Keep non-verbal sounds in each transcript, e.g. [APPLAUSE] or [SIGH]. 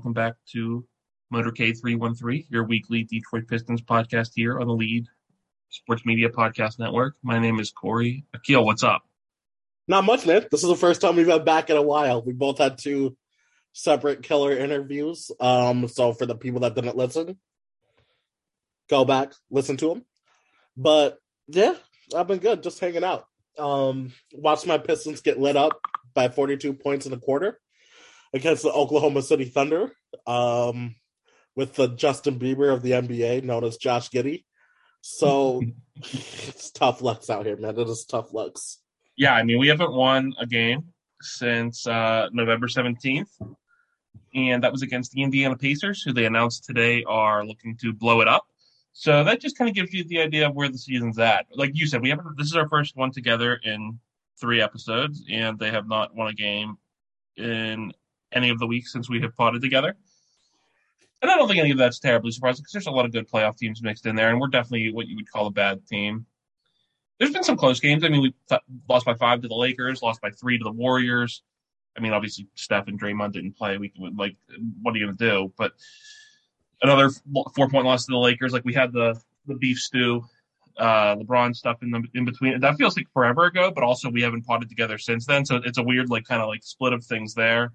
Welcome back to Motorcade 313, your weekly Detroit Pistons podcast here on the Lead Sports Media Podcast Network. My name is Corey. Akhil, what's up? Not much, man. This is the first time we've been back in a while. We both had two separate killer interviews. Um, so for the people that didn't listen, go back, listen to them. But yeah, I've been good, just hanging out. Um, watched my Pistons get lit up by 42 points in a quarter against the Oklahoma City Thunder um, with the Justin Bieber of the NBA, known as Josh Giddey. So [LAUGHS] it's tough lucks out here, man. It is tough lucks. Yeah, I mean, we haven't won a game since uh, November 17th, and that was against the Indiana Pacers, who they announced today are looking to blow it up. So that just kind of gives you the idea of where the season's at. Like you said, we haven't. This is our first one together in three episodes, and they have not won a game in any of the weeks since we have potted together. And I don't think any of that's terribly surprising because there's a lot of good playoff teams mixed in there, and we're definitely what you would call a bad team. There's been some close games. I mean, we th- lost by five to the Lakers, lost by three to the Warriors. I mean, obviously Steph and Draymond didn't play. We like, what are you going to do? But another four point loss to the Lakers. Like we had the the beef stew, uh, LeBron stuff in the in between. That feels like forever ago, but also we haven't potted together since then. So it's a weird like kind of like split of things there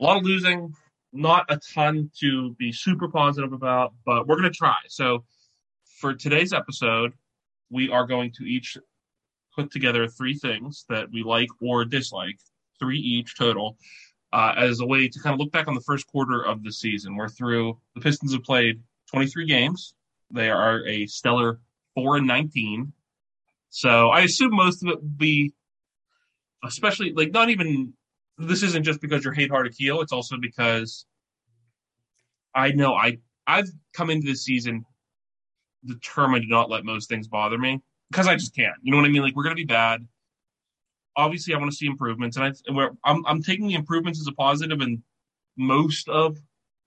a lot of losing, not a ton to be super positive about, but we're going to try. So for today's episode, we are going to each put together three things that we like or dislike, three each total, uh, as a way to kind of look back on the first quarter of the season. We're through, the Pistons have played 23 games. They are a stellar 4 and 19. So I assume most of it will be, especially like not even this isn't just because you're hate hard Akhil. It's also because I know I I've come into this season determined to not let most things bother me because I just can't. You know what I mean? Like we're gonna be bad. Obviously, I want to see improvements, and I, I'm I'm taking the improvements as a positive, and most of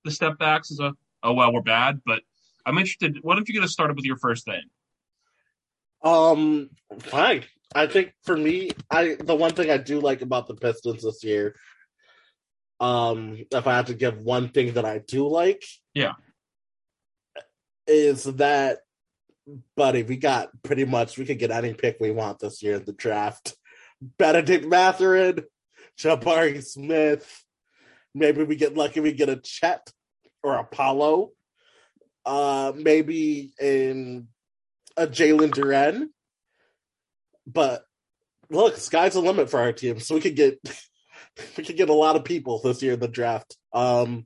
the step backs is a oh well we're bad. But I'm interested. Why don't you get us started with your first thing? Um, fine. I think for me, I the one thing I do like about the Pistons this year, um, if I had to give one thing that I do like, yeah, is that, buddy, we got pretty much we could get any pick we want this year in the draft. Bennedict Mathurin, Jabari Smith, maybe we get lucky, we get a Chet or a Paolo, uh, maybe in a Jalen Duren but look, sky's the limit for our team, so we could get [LAUGHS] we could get a lot of people this year in the draft. Um,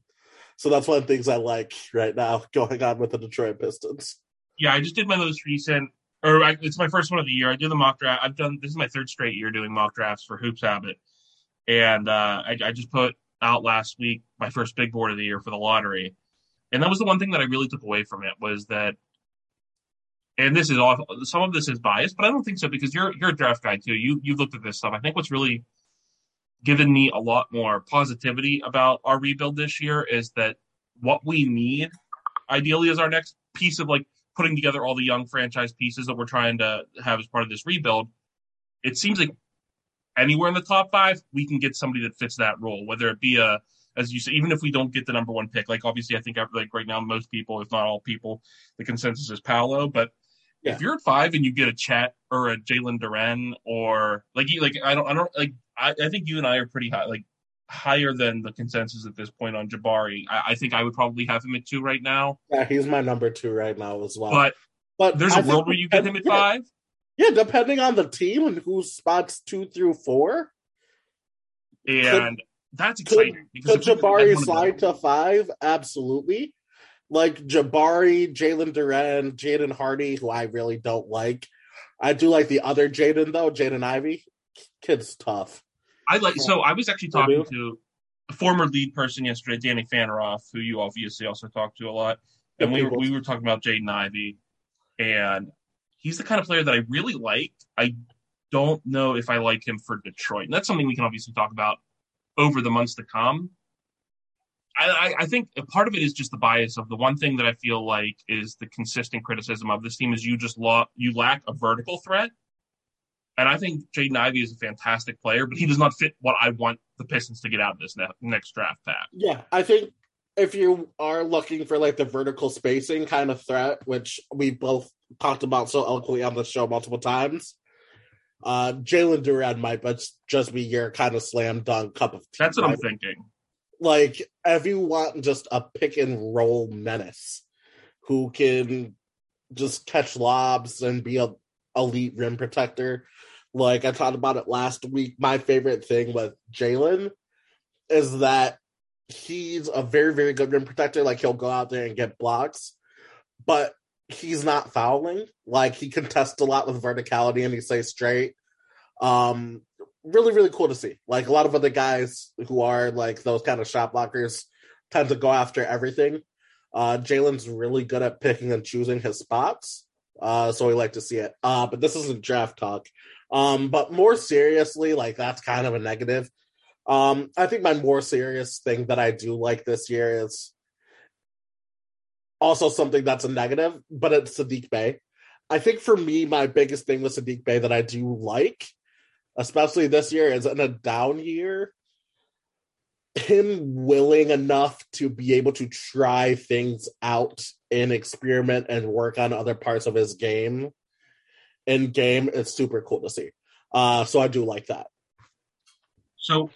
so that's one of the things I like right now going on with the Detroit Pistons. Yeah, I just did my most recent, or I, it's my first one of the year. I do the mock draft. I've done this is my third straight year doing mock drafts for Hoops Habit, and uh, I, I just put out last week my first big board of the year for the lottery, and that was the one thing that I really took away from it was that and this is all some of this is biased, but I don't think so because you're you're a draft guy too. You you've looked at this stuff. I think what's really given me a lot more positivity about our rebuild this year is that what we need ideally is our next piece of like putting together all the young franchise pieces that we're trying to have as part of this rebuild. It seems like anywhere in the top five, we can get somebody that fits that role, whether it be a as you say, even if we don't get the number one pick, like obviously I think like right now most people, if not all people, the consensus is Paolo, but yeah. if you're at five and you get a Chet or a Jalen Duren or like you like I don't I don't like I, I think you and I are pretty high like higher than the consensus at this point on Jabari. I, I, think I would probably have him at two right now. Yeah, he's my number two right now as well. But but there's I a world where you get him at five. Yeah, depending on the team and who spots two through four. And could, that's exciting. Could, could Jabari slide to five? Absolutely like Jabari, Jalen Duren, Jaden Hardy, who I really don't like. I do like the other Jaden though, Jaden Ivey. Kid's tough. I like. So I was actually talking to a former lead person yesterday, Danny Faneroff, who you obviously also talk to a lot, and we were we were talking about Jaden Ivey, and he's the kind of player that I really like. I don't know if I like him for Detroit, and that's something we can obviously talk about over the months to come. I, I, think part of it is just the bias of the one thing that I feel like is the consistent criticism of this team is you just law you lack a vertical threat. And I think Jaden Ivey is a fantastic player, but he does not fit what I want the Pistons to get out of this ne- next draft pack. Yeah, I think if you are looking for like the vertical spacing kind of threat, which we both talked about so eloquently on the show multiple times, uh, Jalen Duren might but just be your kind of slam dunk cup of tea. That's what I'm thinking. Like, if you want just a pick and roll menace who can just catch lobs and be a elite rim protector, like I talked about it last week. My favorite thing with Jalen is that he's a very, very good rim protector. Like he'll go out there and get blocks, but he's not fouling. Like he contests a lot with verticality and he stays straight. Um, really, really cool to see. Like a lot of other guys who are like those kind of shot blockers tend to go after everything. Uh, Jalen's really good at picking and choosing his spots. Uh, so we like to see it. Uh, but this isn't draft talk. Um, but more seriously, like that's kind of a negative. Um, I think my more serious thing that I do like this year is also something that's a negative, but it's Saddiq Bey. I think for me, my biggest thing with Saddiq Bey that I do like, especially this year, is in a down year, him willing enough to be able to try things out and experiment and work on other parts of his game in game is super cool to see. Uh, so I do like that. So,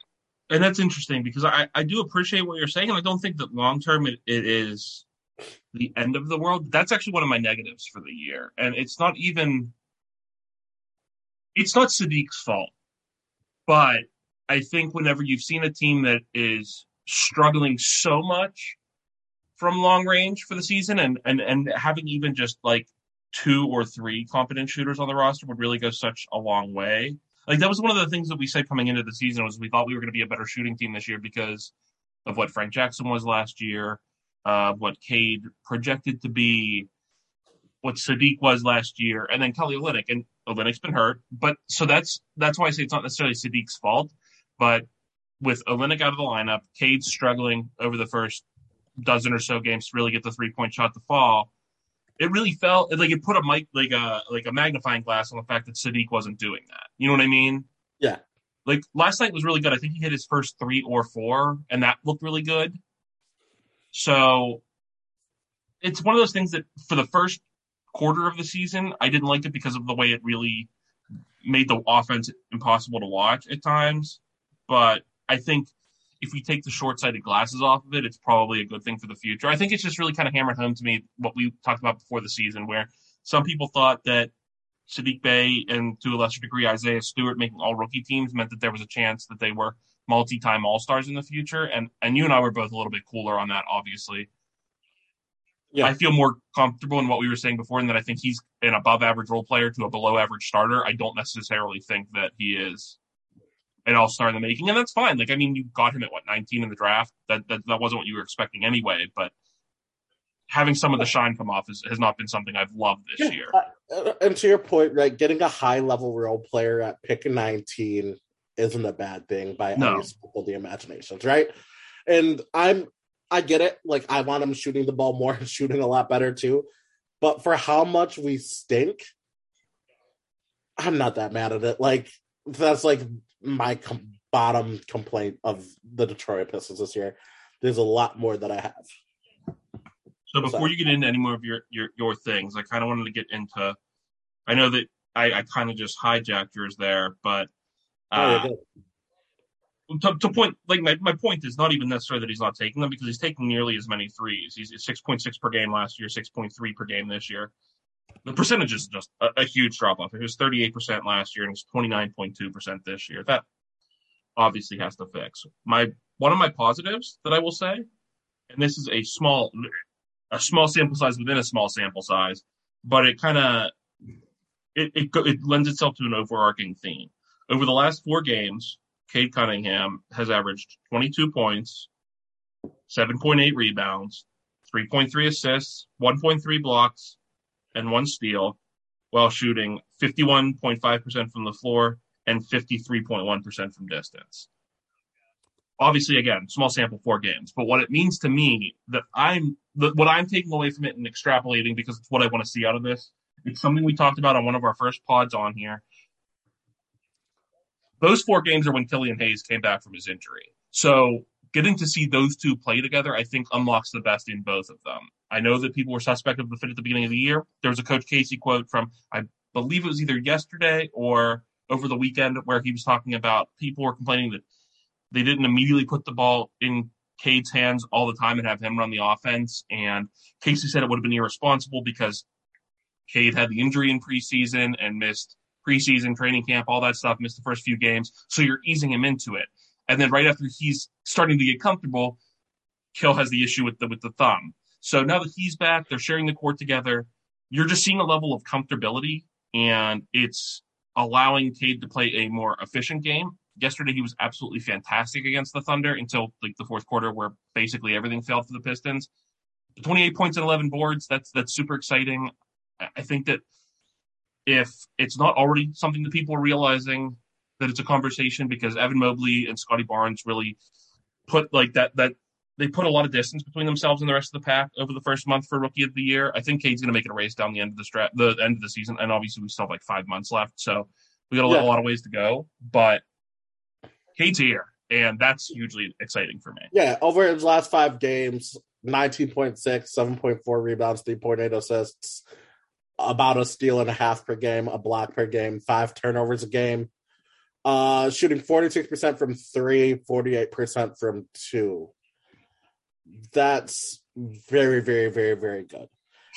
and that's interesting because I, I do appreciate what you're saying, and I don't think that long term it, it is the end of the world. That's actually one of my negatives for the year, and it's not even it's not Saddiq's fault, but I think whenever you've seen a team that is struggling so much from long range for the season, and and and having even just like two or three competent shooters on the roster would really go such a long way. Like that was one of the things that we said coming into the season was we thought we were going to be a better shooting team this year because of what Frank Jackson was last year, uh, what Cade projected to be, what Saddiq was last year, and then Kelly Olynyk. And Olynyk's been hurt, but so that's that's why I say it's not necessarily Saddiq's fault, but with Olynyk out of the lineup, Cade struggling over the first dozen or so games to really get the three point shot to fall it really felt like it put a mic like a like a magnifying glass on the fact that Saddiq wasn't doing that. You know what I mean? Yeah. Like last night was really good. I think he hit his first three or four, and that looked really good. So it's one of those things that for the first quarter of the season, I didn't like it because of the way it really made the offense impossible to watch at times. But I think if we take the short-sighted glasses off of it, it's probably a good thing for the future. I think it's just really kind of hammered home to me what we talked about before the season, where some people thought that Saddiq Bey and to a lesser degree Isaiah Stewart making all rookie teams meant that there was a chance that they were multi-time All Stars in the future, and and you and I were both a little bit cooler on that, obviously. Yeah. I feel more comfortable in what we were saying before, and that I think he's an above average role player to a below average starter. I don't necessarily think that he is an all star in the making, and that's fine. Like, I mean, you got him at what 19 in the draft. That that, that wasn't what you were expecting anyway. But having some of the shine come off is, has not been something I've loved this Yeah, year. uh, and to your point, right, getting a high level role player at pick 19 isn't a bad thing by No. any of the imaginations, right? And I'm I get it. Like I want him shooting the ball more [LAUGHS] shooting a lot better too. But for how much we stink, I'm not that mad at it. Like that's like my com- bottom complaint of the Detroit Pistons this year. There's a lot more that I have. So before Sorry. you get into any more of your your, your things, I kind of wanted to get into. I know that I, I kind of just hijacked yours there, but Oh, uh, good. To, to point like my, my point is not even necessarily that he's not taking them because he's taking nearly as many threes. He's at six point six per game last year, six point three per game this year. The percentage is just a, a huge drop off. It was thirty eight percent last year and it's twenty nine point two percent this year. That obviously has to fix. My one of my positives that I will say, and this is a small a small sample size within a small sample size, but it kind of it, it it lends itself to an overarching theme. Over the last four games, Cade Cunningham has averaged 22 points, 7.8 rebounds, 3.3 assists, 1.3 blocks, and one steal, while shooting 51.5% from the floor and 53.1% from distance. Obviously, again, small sample, four games, but what it means to me that I'm what I'm taking away from it and extrapolating because it's what I want to see out of this. It's something we talked about on one of our first pods on here those four games are when Killian Hayes came back from his injury. So getting to see those two play together, I think unlocks the best in both of them. I know that people were suspect of the fit at the beginning of the year. There was a Coach Casey quote from, I believe it was either yesterday or over the weekend, where he was talking about people were complaining that they didn't immediately put the ball in Cade's hands all the time and have him run the offense. And Casey said it would have been irresponsible because Cade had the injury in preseason and missed preseason training camp, all that stuff, missed the first few games. So you're easing him into it. And then right after he's starting to get comfortable, Kill has the issue with the with the thumb. So now that he's back, they're sharing the court together. You're just seeing a level of comfortability, and it's allowing Cade to play a more efficient game. Yesterday, he was absolutely fantastic against the Thunder until like the fourth quarter, where basically everything failed for the Pistons. 28 points and 11 boards. That's that's super exciting. I think that if it's not already something that people are realizing that it's a conversation because Evan Mobley and Scottie Barnes really put like that that they put a lot of distance between themselves and the rest of the pack over the first month for rookie of the year. I think Cade's going to make it a race down the end of the strat, the end of the season, and obviously we still have like five months left, so we got a, yeah. lot of ways to go. But Cade's here, and that's hugely exciting for me. Yeah, over his last five games, 19.6, 7.4 rebounds, 3.8 assists, about a steal and a half per game, a block per game, five turnovers a game. Uh, shooting 46% from three, 48% from two. That's very, very, very, very good.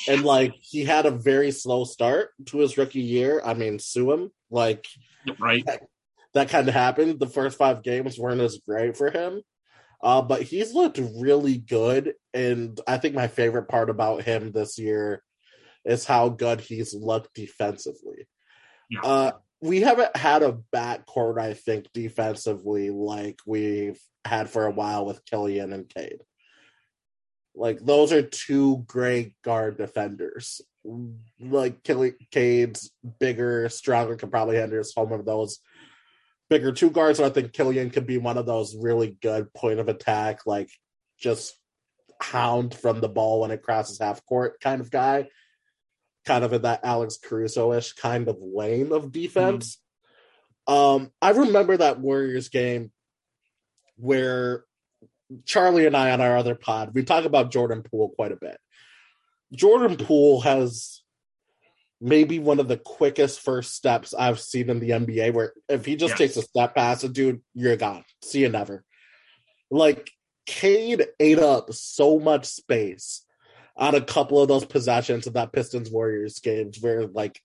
And like he had a very slow start to his rookie year. I mean, sue him. Like, right. That, that kind of happened. The first five games weren't as great for him. Uh, but he's looked really good. And I think my favorite part about him this year is how good he's looked defensively. Yeah. Uh, we haven't had a backcourt, I think, defensively like we've had for a while with Killian and Cade. Like those are two great guard defenders. Like Killian Cade's bigger, stronger, can probably handle some of those bigger two guards. So I think Killian could be one of those really good point of attack, like just hound from the ball when it crosses half court kind of guy kind of in that Alex Caruso-ish kind of lane of defense. Mm-hmm. Um, I remember that Warriors game where Charlie and I on our other pod, we talk about Jordan Poole quite a bit. Jordan Poole has maybe one of the quickest first steps I've seen in the NBA where if he just yes. takes a step past a dude, you're gone. See you never. Like Cade ate up so much space on a couple of those possessions of that Pistons Warriors games where like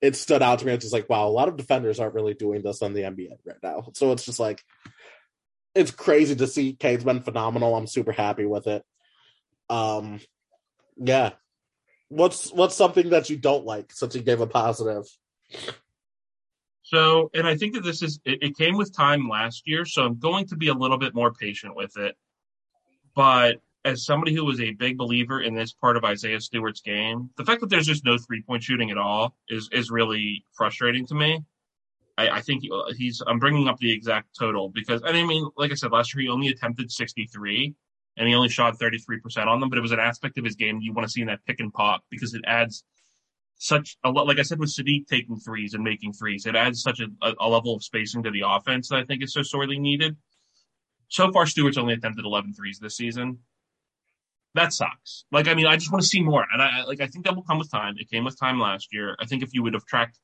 it stood out to me. It's just like, wow, a lot of defenders aren't really doing this on the NBA right now. So it's just like it's crazy to see. Cade's been phenomenal. I'm super happy with it. Um yeah. What's what's something that you don't like since you gave a positive? So, and I think that this is it, it came with time last year, so I'm going to be a little bit more patient with it. But as somebody who was a big believer in this part of Isaiah Stewart's game, the fact that there's just no three point shooting at all is is really frustrating to me. I, I think he's. I'm bringing up the exact total because I mean, like I said last year, he only attempted 63 and he only shot 33 percent on them. But it was an aspect of his game you want to see in that pick and pop because it adds such a lot. Like I said, with Saddiq taking threes and making threes, it adds such a, a level of spacing to the offense that I think is so sorely needed. So far, Stewart's only attempted 11 threes this season that sucks. Like, I mean, I just want to see more, and I like. I think that will come with time. It came with time last year. I think if you would have tracked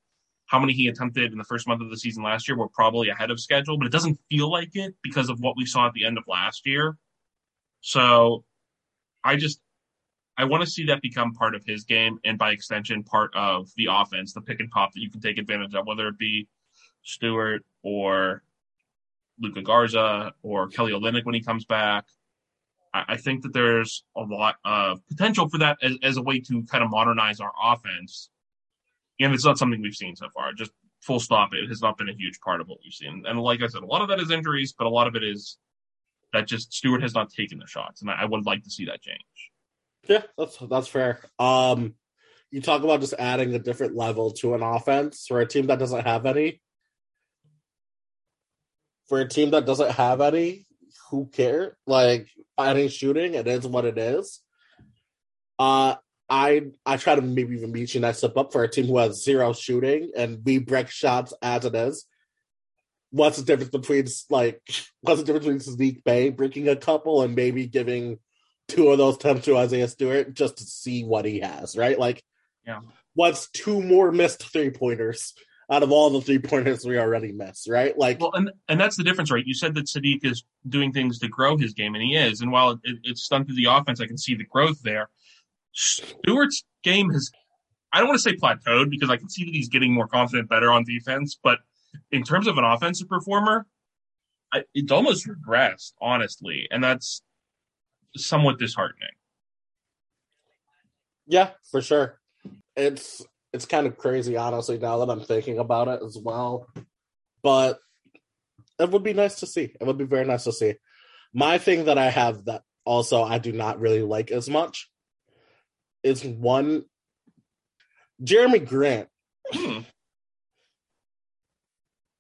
how many he attempted in the first month of the season last year, we're probably ahead of schedule, but it doesn't feel like it because of what we saw at the end of last year. So, I just I want to see that become part of his game, and by extension, part of the offense, the pick and pop that you can take advantage of, whether it be Stewart or Luka Garza or Kelly Olynyk when he comes back I, think that there's a lot of potential for that as, as a way to kind of modernize our offense. And it's not something we've seen so far. Just full stop. It has not been a huge part of what we've seen. And like I said, a lot of that is injuries, but a lot of it is that just Stewart has not taken the shots, and I, would like to see that change. Yeah, that's that's fair. Um, you talk about just adding a different level to an offense for a team that doesn't have any. For a team that doesn't have any, who care? Like any shooting, it is what it is. Uh I I try to maybe even beat you that step up for a team who has zero shooting and we break shots as it is. what's the difference between like [LAUGHS] what's the difference between Saddiq Bey breaking a couple and maybe giving two of those attempts to Isaiah Stewart just to see what he has, right? Like, yeah, what's two more missed three pointers out of all the three pointers we already missed, right? Like, well, and and that's the difference, right? You said that Saddiq is doing things to grow his game, and he is. And while it, it's stunted the offense, I can see the growth there. Stewart's game has, I don't want to say plateaued because I can see that he's getting more confident, better on defense, but in terms of an offensive performer, I, it's almost regressed, honestly, and that's somewhat disheartening. Yeah, for sure. It's it's kind of crazy, honestly, now that I'm thinking about it as well. But it would be nice to see. It would be very nice to see. My thing that I have that also I do not really like as much is one Jerami Grant. Hmm.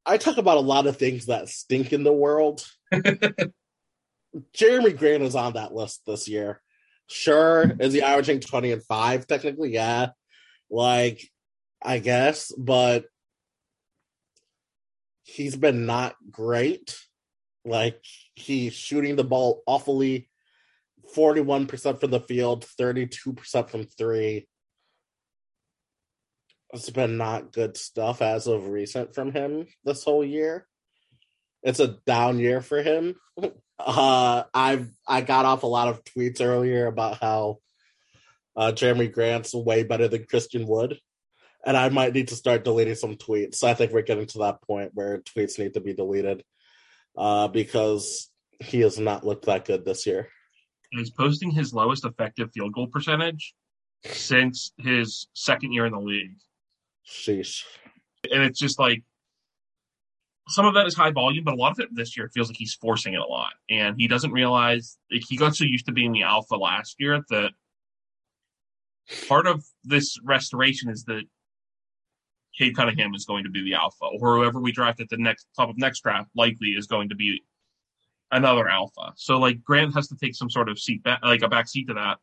I talk about a lot of things that stink in the world. [LAUGHS] Jerami Grant is on that list this year. Sure, is he averaging 20 and 5 technically? Yeah. Like, I guess, but he's been not great. Like, he's shooting the ball awfully 41% from the field, 32% from three. It's been not good stuff as of recent from him this whole year. It's a down year for him. [LAUGHS] Uh, I've I got off a lot of tweets earlier about how uh, Jerami Grant's way better than Christian Wood, and I might need to start deleting some tweets. So I think we're getting to that point where tweets need to be deleted uh, because he has not looked that good this year. He's posting his lowest effective field goal percentage since his second year in the league. Sheesh. And it's just like some of that is high volume, but a lot of it this year feels like he's forcing it a lot. And he doesn't realize like, he got so used to being the alpha last year that part of this restoration is that Cade Cunningham is going to be the alpha, or whoever we draft at the next top of next draft likely is going to be another alpha. So like Grant has to take some sort of seat back, like a back seat to that.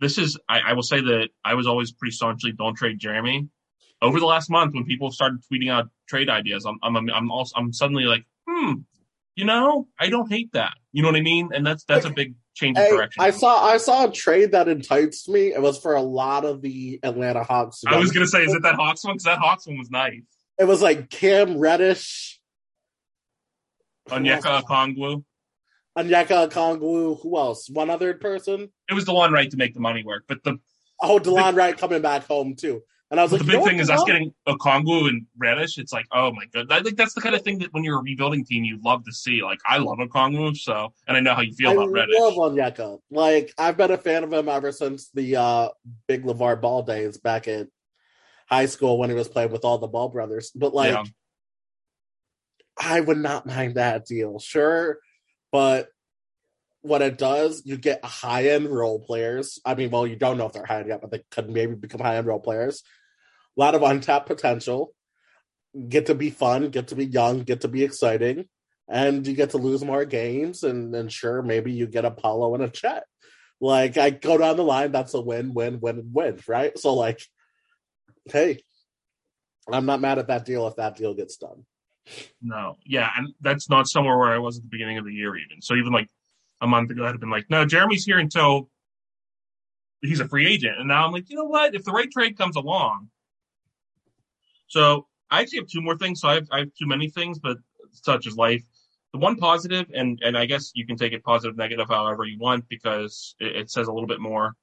This is I, I will say that I was always pretty staunchly don't trade Jerami. over the last month when people started tweeting out trade ideas, I'm I'm I'm also I'm suddenly like, hmm, you know, I don't hate that. You know what I mean? And that's that's a big change of direction. I saw I saw a trade that enticed me. It was for a lot of the Atlanta Hawks. I was gonna say, is it that Hawks one? Because that Hawks one was nice. It was like Cam Reddish, Onyeka Okongwu. Onyeka Okongwu. Who else? One other person. It was Delon Wright to make the money work, but the oh Delon Wright coming back home too. And I was like, the big thing is us getting Okongwu and Reddish. It's like, oh my god, I think that's the kind of thing that when you're a rebuilding team, you love to see. Like, I love Okongwu, so and I know how you feel I about Reddish. I love Onyeka. Like, I've been a fan of him ever since the uh, big LaVar Ball days back at high school when he was playing with all the Ball brothers. But like, yeah. I would not mind that deal, sure, but what it does, you get high end role players. I mean, well, you don't know if they're high end yet, but they could maybe become high end role players a lot of untapped potential. Get to be fun, get to be young, get to be exciting, and you get to lose more games. And then sure, maybe you get a Paolo and a Chet. Like I go down the line, that's a win, win, win, win, right? So like, hey, I'm not mad at that deal if that deal gets done. No, yeah, and that's not somewhere where I was at the beginning of the year, even. So even like a month ago, I'd have been like, no, Jerami's here until he's a free agent, and now I'm like, you know what? If the right trade comes along, so I actually have two more things. So I have, I have too many things, but such is life. The one positive, and and I guess you can take it positive, negative, however you want, because it, it says a little bit more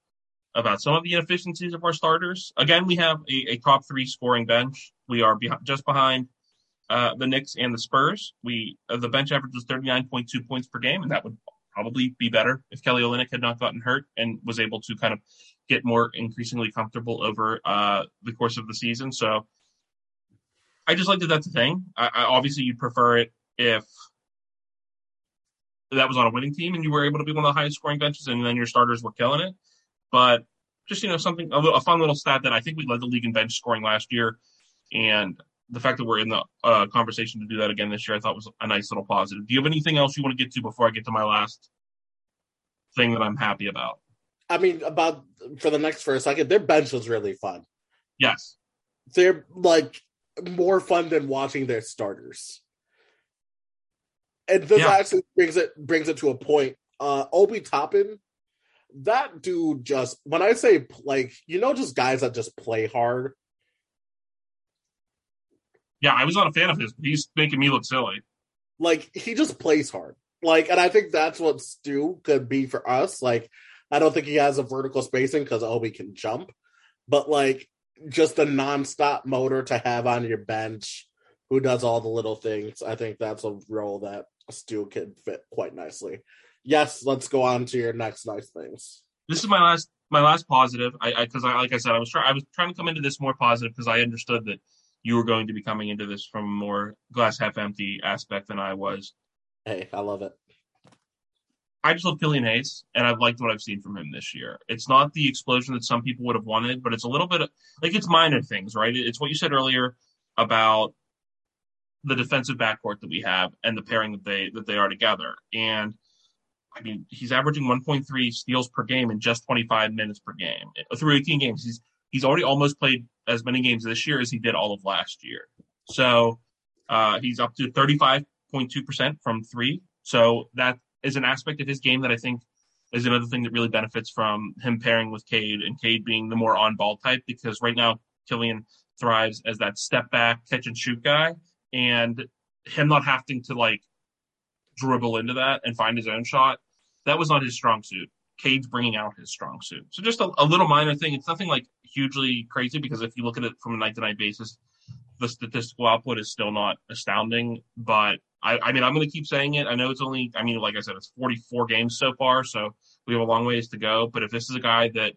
about some of the inefficiencies of our starters. Again, we have a, a top three scoring bench. We are just behind uh, the Knicks and the Spurs. We uh, the bench average was 39.2 points per game, and that would probably be better if Kelly Olynyk had not gotten hurt and was able to kind of get more increasingly comfortable over uh, the course of the season. So I just like that that's a thing. I, I, obviously, you'd prefer it if that was on a winning team and you were able to be one of the highest scoring benches and then your starters were killing it. But just, you know, something, a, a fun little stat that I think we led the league in bench scoring last year. And the fact that we're in the uh, conversation to do that again this year, I thought was a nice little positive. Do you have anything else you want to get to before I get to my last thing that I'm happy about? I mean, about for the next for a second, their bench was really fun. Yes. They're like more fun than watching their starters. and this Yeah. actually brings it brings it to a point. Uh, Obi Toppin, that dude just when I say like you know just guys that just play hard. Yeah, I was not a fan of his. He's making me look silly. like he just plays hard. Like, and I think that's what Stu could be for us. Like, I don't think he has a vertical spacing because Obi can jump, but like just a nonstop motor to have on your bench who does all the little things. I think that's a role that Stu could fit quite nicely. Yes, let's go on to your next nice things. This is my last my last positive. I because I, like I said, I was trying I was trying to come into this more positive because I understood that you were going to be coming into this from a more glass half empty aspect than I was. Hey, I love it. I just love Killian Hayes, and I've liked what I've seen from him this year. It's not the explosion that some people would have wanted, but it's a little bit of, like it's minor things, right? It's what you said earlier about the defensive backcourt that we have and the pairing that they that they are together. And I mean, he's averaging 1.3 steals per game in just 25 minutes per game through 18 games. He's he's already almost played as many games this year as he did all of last year. So uh, he's up to 35.2% from three. So that is an aspect of his game that I think is another thing that really benefits from him pairing with Cade and Cade being the more on ball type because right now Killian thrives as that step back catch and shoot guy and him not having to like dribble into that and find his own shot. That was not his strong suit. Cade's bringing out his strong suit. So just a, a little minor thing. It's nothing like hugely crazy because if you look at it from a night to night basis, the statistical output is still not astounding. But I, I mean, I'm going to keep saying it. I know it's only, I mean, like I said, it's 44 games so far, so we have a long ways to go. But if this is a guy that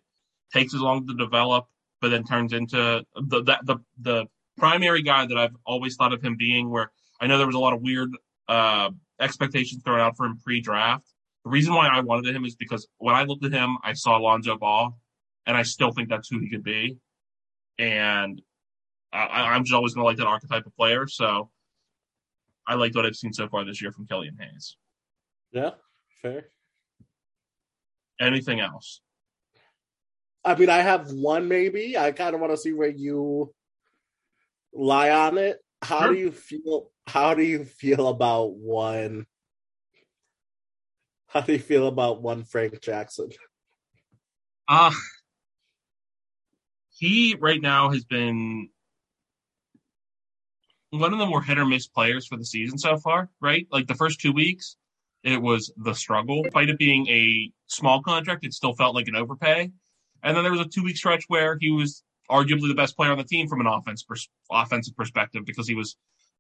takes as long to develop, but then turns into the the the, the primary guy that I've always thought of him being, where I know there was a lot of weird uh, expectations thrown out for him pre-draft. The reason why I wanted him is because when I looked at him, I saw Lonzo Ball, and I still think that's who he could be. And I, I'm just always going to like that archetype of player. So I like what I've seen so far this year from Killian Hayes. Yeah, fair. Anything else? I mean, I have one maybe. I kind of want to see where you lie on it. How Sure. do you feel? How do you feel about one? How do you feel about one Frank Jackson? Uh, he right now has been one of the more hit or miss players for the season so far, right? Like the first two weeks, it was the struggle. Despite it being a small contract, it still felt like an overpay. And then there was a two week stretch where he was arguably the best player on the team from an offense pers- offensive perspective because he was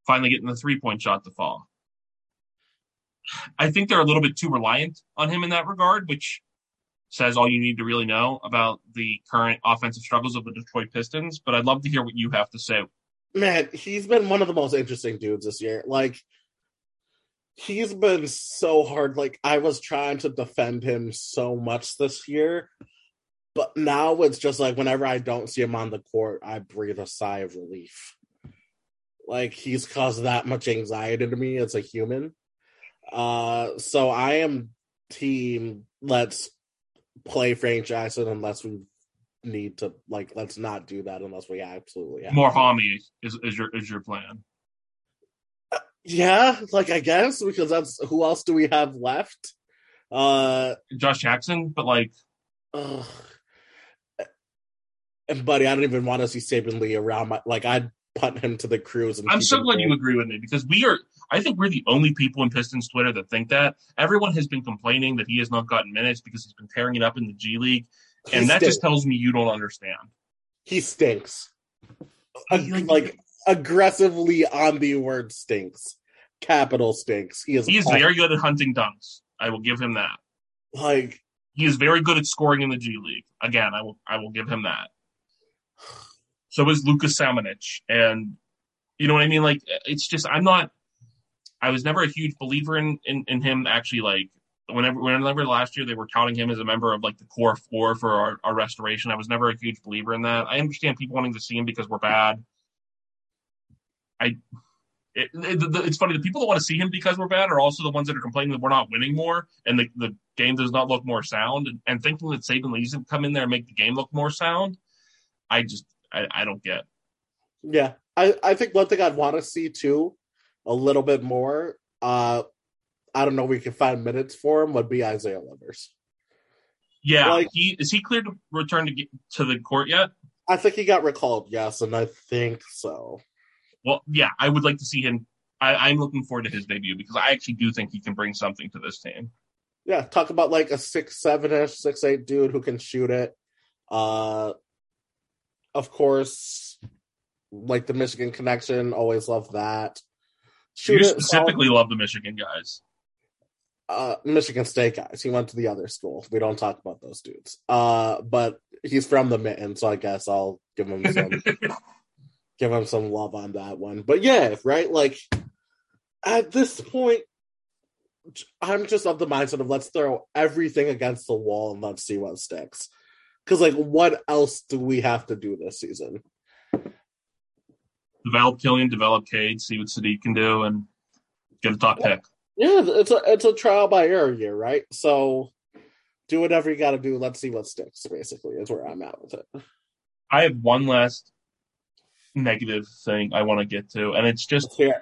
finally getting the three point shot to fall. I think they're a little bit too reliant on him in that regard, which says all you need to really know about the current offensive struggles of the Detroit Pistons. But I'd love to hear what you have to say. Man, he's been one of the most interesting dudes this year. Like, he's been so hard. Like, I was trying to defend him so much this year, but now it's just like whenever I don't see him on the court, I breathe a sigh of relief. Like, he's caused that much anxiety to me as a human. Uh, so I am team. Let's play Jackson unless we need to. Like, let's not do that unless we absolutely have More to. Hami is, is your is your plan. Yeah, like I guess because that's who else do we have left? Uh, Josh Jackson, but like ugh. and buddy, I don't even want to see Saben Lee around. My like I'd punt him to the cruise. And I'm so glad you agree with me because we are. I think we're the only people in Pistons Twitter that think that. Everyone has been complaining that he has not gotten minutes because he's been tearing it up in the G League, and He that just tells me you don't understand. he stinks. Ag- Like- like aggressively on the word stinks. Capital stinks. He is. He is awful. very good at hunting dunks. I will give him that. like He is very good at scoring in the G League. Again, I will I will give him that. So is Lucas Samanich. and you know what I mean. Like it's just I'm not. I was never a huge believer in in, in him actually. Like whenever whenever last year they were counting him as a member of like the core four for our, our restoration. I was never a huge believer in that. I understand people wanting to see him because we're bad. I. It, it, it's funny. The people that want to see him because we're bad are also the ones that are complaining that we're not winning more and the, the game does not look more sound. And, and thinking that Saben Lee's can come in there and make the game look more sound, I just I, I don't get. Yeah, I, I think one thing I'd want to see too, a little bit more. Uh, I don't know, we can find minutes for him would be Isaiah Livers. Yeah, Like- he is he cleared to return to to the court yet? I think he got recalled, yes, and I think so. Well, yeah, I would like to see him. I, I'm looking forward to his debut because I actually do think he can bring something to this team. Yeah, talk about like a six seven ish, six eight dude who can shoot it. Uh of course, like the Michigan connection, always love that. Shoot you specifically love the Michigan guys. Uh Michigan State guys. He went to the other school. We don't talk about those dudes. Uh but he's from the mitten, so I guess I'll give him some [LAUGHS] give him some love on that one. But yeah, right? Like at this point, I'm just of the mindset of let's throw everything against the wall and let's see what sticks. Because like, what else do we have to do this season? develop Killian, develop Cade, see what Saddiq can do, and get a top pick. Yeah, it's a it's a trial by error year, right? So do whatever you got to do. Let's see what sticks. Basically, is where I'm at with it. I have one last negative thing I want to get to, and it's just it.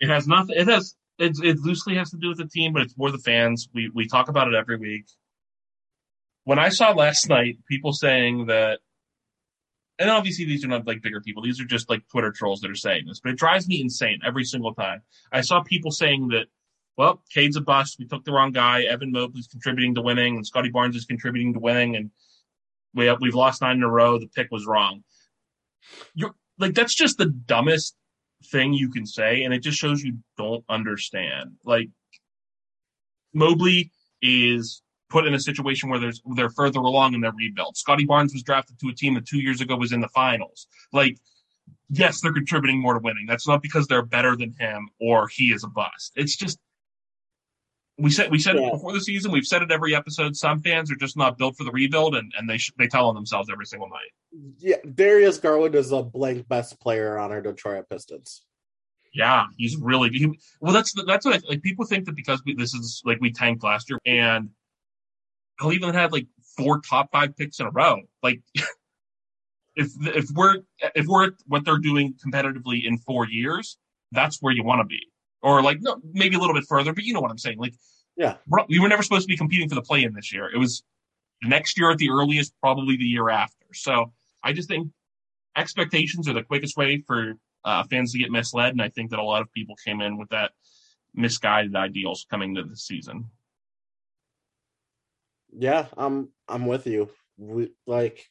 it has nothing. It has it, it loosely has to do with the team, but it's more the fans. We we talk about it every week. When I saw last night people saying that, and obviously these are not like bigger people; these are just like Twitter trolls that are saying this, but it drives me insane every single time. I saw people saying that, well, Cade's a bust. We took the wrong guy. Evan Mobley's contributing to winning, and Scottie Barnes is contributing to winning, and we have, we've lost nine in a row. The pick was wrong. You're like that's just the dumbest thing you can say, and it just shows you don't understand. Like Mobley is put in a situation where there's they're further along in their rebuild. Scottie Barnes was drafted to a team that two years ago was in the finals. Like, yes, they're contributing more to winning. That's not because they're better than him or he is a bust. It's just we said we said Yeah. it before the season. We've said it every episode. Some fans are just not built for the rebuild, and, and they sh- they tell on themselves every single night. Yeah, Darius Garland is a blank best player on our Detroit Pistons. Yeah, he's really he, well. That's that's what I, like people think that because we, this is like we tanked last year, and even have like four top five picks in a row. Like [LAUGHS] if if we're if we're what they're doing competitively in four years, that's where you want to be, or like no, maybe a little bit further, but you know what I'm saying. Like Yeah. we're, we were never supposed to be competing for the play in this year. It was next year at the earliest, probably the year after. So I just think expectations are the quickest way for uh, fans to get misled, and I think that a lot of people came in with that misguided ideals coming to the season. Yeah, I'm I'm with you. We, like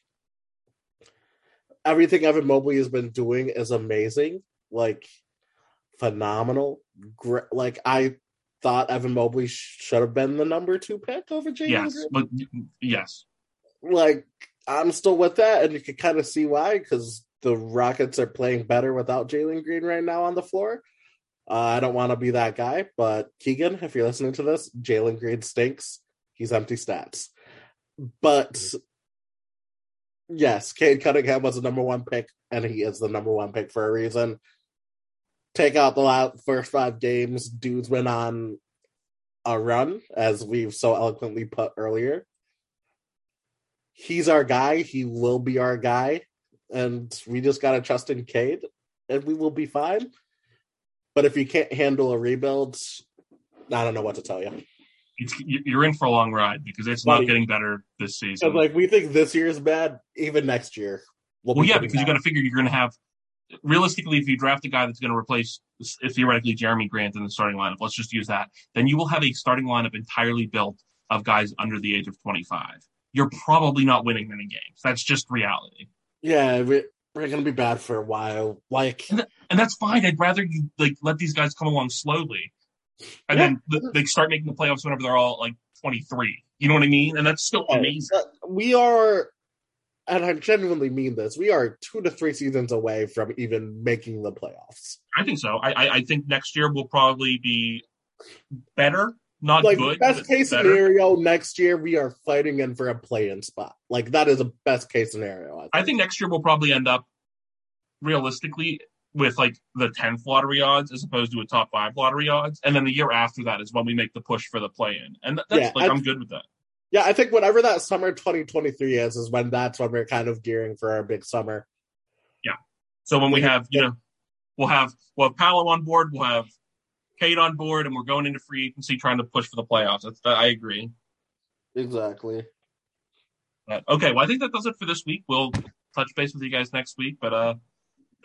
everything Evan Mobley has been doing is amazing, like phenomenal. Great. Like I thought Evan Mobley sh- should have been the number two pick over Jalen Yes, Green. but yes, Like I'm still with that, and you can kind of see why because the Rockets are playing better without Jalen Green right now on the floor. Uh, I don't want to be that guy, but Keegan, if you're listening to this, Jalen Green stinks. He's empty stats. But mm-hmm. yes, Cade Cunningham was the number one pick, and he is the number one pick for a reason. Take out the last, first five games, dudes went on a run, as we've so eloquently put earlier. He's our guy. He will be our guy. And we just got to trust in Cade, and we will be fine. But if you can't handle a rebuild, I don't know what to tell you. It's, you're in for a long ride because it's not getting better this season. Because like we think this year is bad, even next year. Well, be yeah, because you bad. got to figure you're going to have realistically, if you draft a guy that's going to replace theoretically Jerami Grant in the starting lineup, let's just use that, then you will have a starting lineup entirely built of guys under the age of 25. You're probably not winning many games. That's just reality, Yeah, we, we're gonna be bad for a while. Like and that's fine. I'd rather you like let these guys come along slowly, and then th- they start making the playoffs whenever they're all like 23. You know what I mean? And that's still amazing. we are, and I genuinely mean this. We are two to three seasons away from even making the playoffs. I think so. I, I, I think next year will probably be better, not like good. best case better. scenario, next year we are fighting in for a play-in spot. Like that is a best case scenario. I think. I think next year we'll probably end up realistically with like the 10th lottery odds as opposed to a top five lottery odds. And then the year after that is when we make the push for the play in. And that's Yeah, like, I- I'm good with that. Yeah, I think whatever that summer 2023 is, is when that's when we're kind of gearing for our big summer. Yeah. So when we have, you know, we'll have, we'll have Paolo on board. We'll have Cade on board, and we're going into free agency trying to push for the playoffs. That's, I agree. Exactly. But, okay, well, I think that does it for this week. We'll touch base with you guys next week. But uh,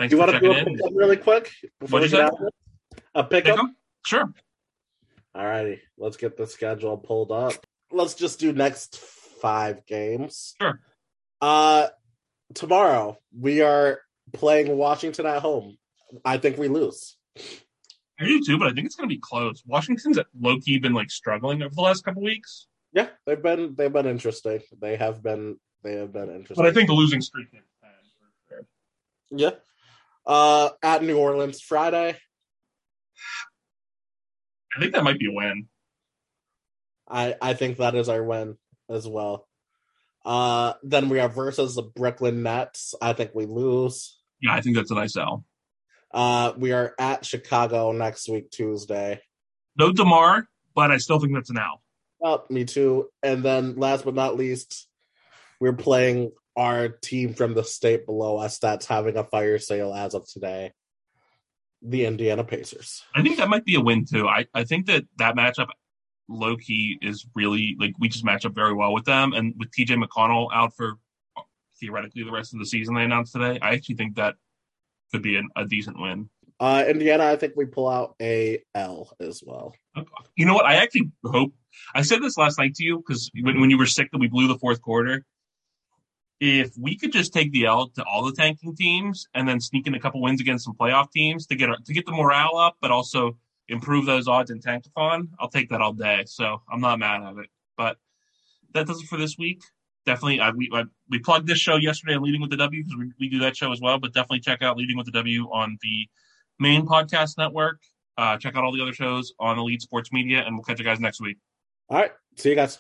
thanks Do you for want to checking do a in. pickup really quick before What'd you get say? out? A pickup. Pick 'em? Sure. All righty, let's get the schedule pulled up. Let's just do next five games. Sure. Uh, tomorrow we are playing Washington at home. I think we lose. I do too, but I think it's going to be close. Washington's low key been like struggling over the last couple weeks, Yeah, they've been they've been interesting. They have been they have been interesting. but I think the losing streak is bad yeah. Uh, at New Orleans Friday. I think that might be a win. I I think that is our win as well. Uh, then we are versus the Brooklyn Nets. I think we lose. Yeah, I think that's a nice L. Uh, we are at Chicago next week Tuesday. No DeMar, but I still think that's an L. Oh, me too. And then last but not least, we're playing our team from the state below us that's having a fire sale as of today. The Indiana Pacers. I think that might be a win too. I, I think that that matchup, low key, is really like we just match up very well with them. And with TJ McConnell out for theoretically the rest of the season, they announced today. I actually think that could be an, a decent win. Uh, Indiana, I think we pull out a L as well. You know what? I actually hope I said this last night to you because when, when you were sick that we blew the fourth quarter. If we could just take the L to all the tanking teams and then sneak in a couple wins against some playoff teams to get to get the morale up, but also improve those odds in Tankathon, I'll take that all day. So I'm not mad at it. But that does it for this week. Definitely, I, we I, we plugged this show yesterday on Leading with the W because we, we do that show as well. But definitely check out Leading with the W on the main podcast network. Uh, check out all the other shows on Elite Sports Media, and we'll catch you guys next week. All right. See you guys.